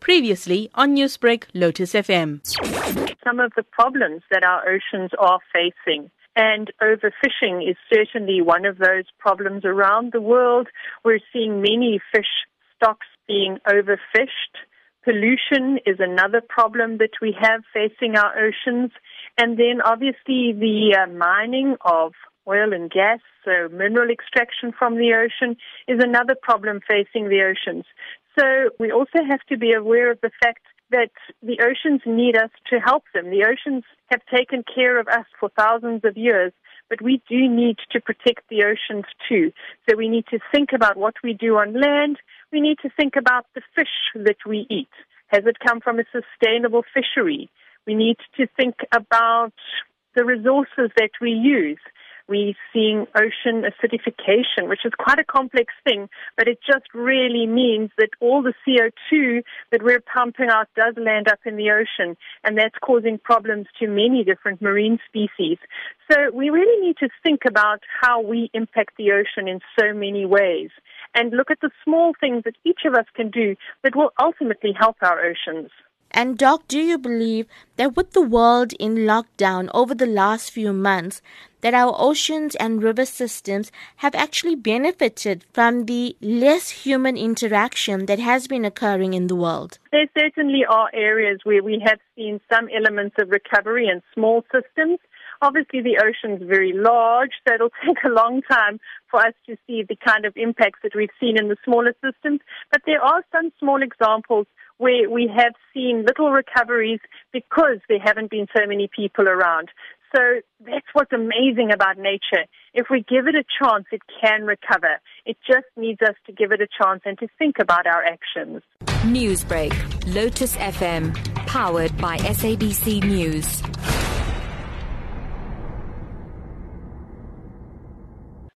Previously on Newsbreak, Lotus FM. Some of the problems that our oceans are facing. And overfishing is certainly one of those problems around the world. We're seeing many fish stocks being overfished. Pollution is another problem that we have facing our oceans. And then obviously the uh, mining of oil and gas, so mineral extraction from the ocean, is another problem facing the oceans. So we also have to be aware of the fact that the oceans need us to help them. The oceans have taken care of us for thousands of years, but we do need to protect the oceans too. So we need to think about what we do on land. We need to think about the fish that we eat. Has it come from a sustainable fishery? We need to think about the resources that we use. We're seeing ocean acidification, which is quite a complex thing, but it just really means that all the CO2 that we're pumping out does land up in the ocean, and that's causing problems to many different marine species. So we really need to think about how we impact the ocean in so many ways and look at the small things that each of us can do that will ultimately help our oceans. And, Doc, do you believe that with the world in lockdown over the last few months, that our oceans and river systems have actually benefited from the less human interaction that has been occurring in the world? There certainly are areas where we have seen some elements of recovery in small systems. Obviously, the ocean's very large, so it'll take a long time for us to see the kind of impacts that we've seen in the smaller systems. But there are some small examples where we have seen little recoveries because there haven't been so many people around. So that's what's amazing about nature. If we give it a chance, it can recover. It just needs us to give it a chance and to think about our actions. Newsbreak, Lotus FM, powered by SABC News.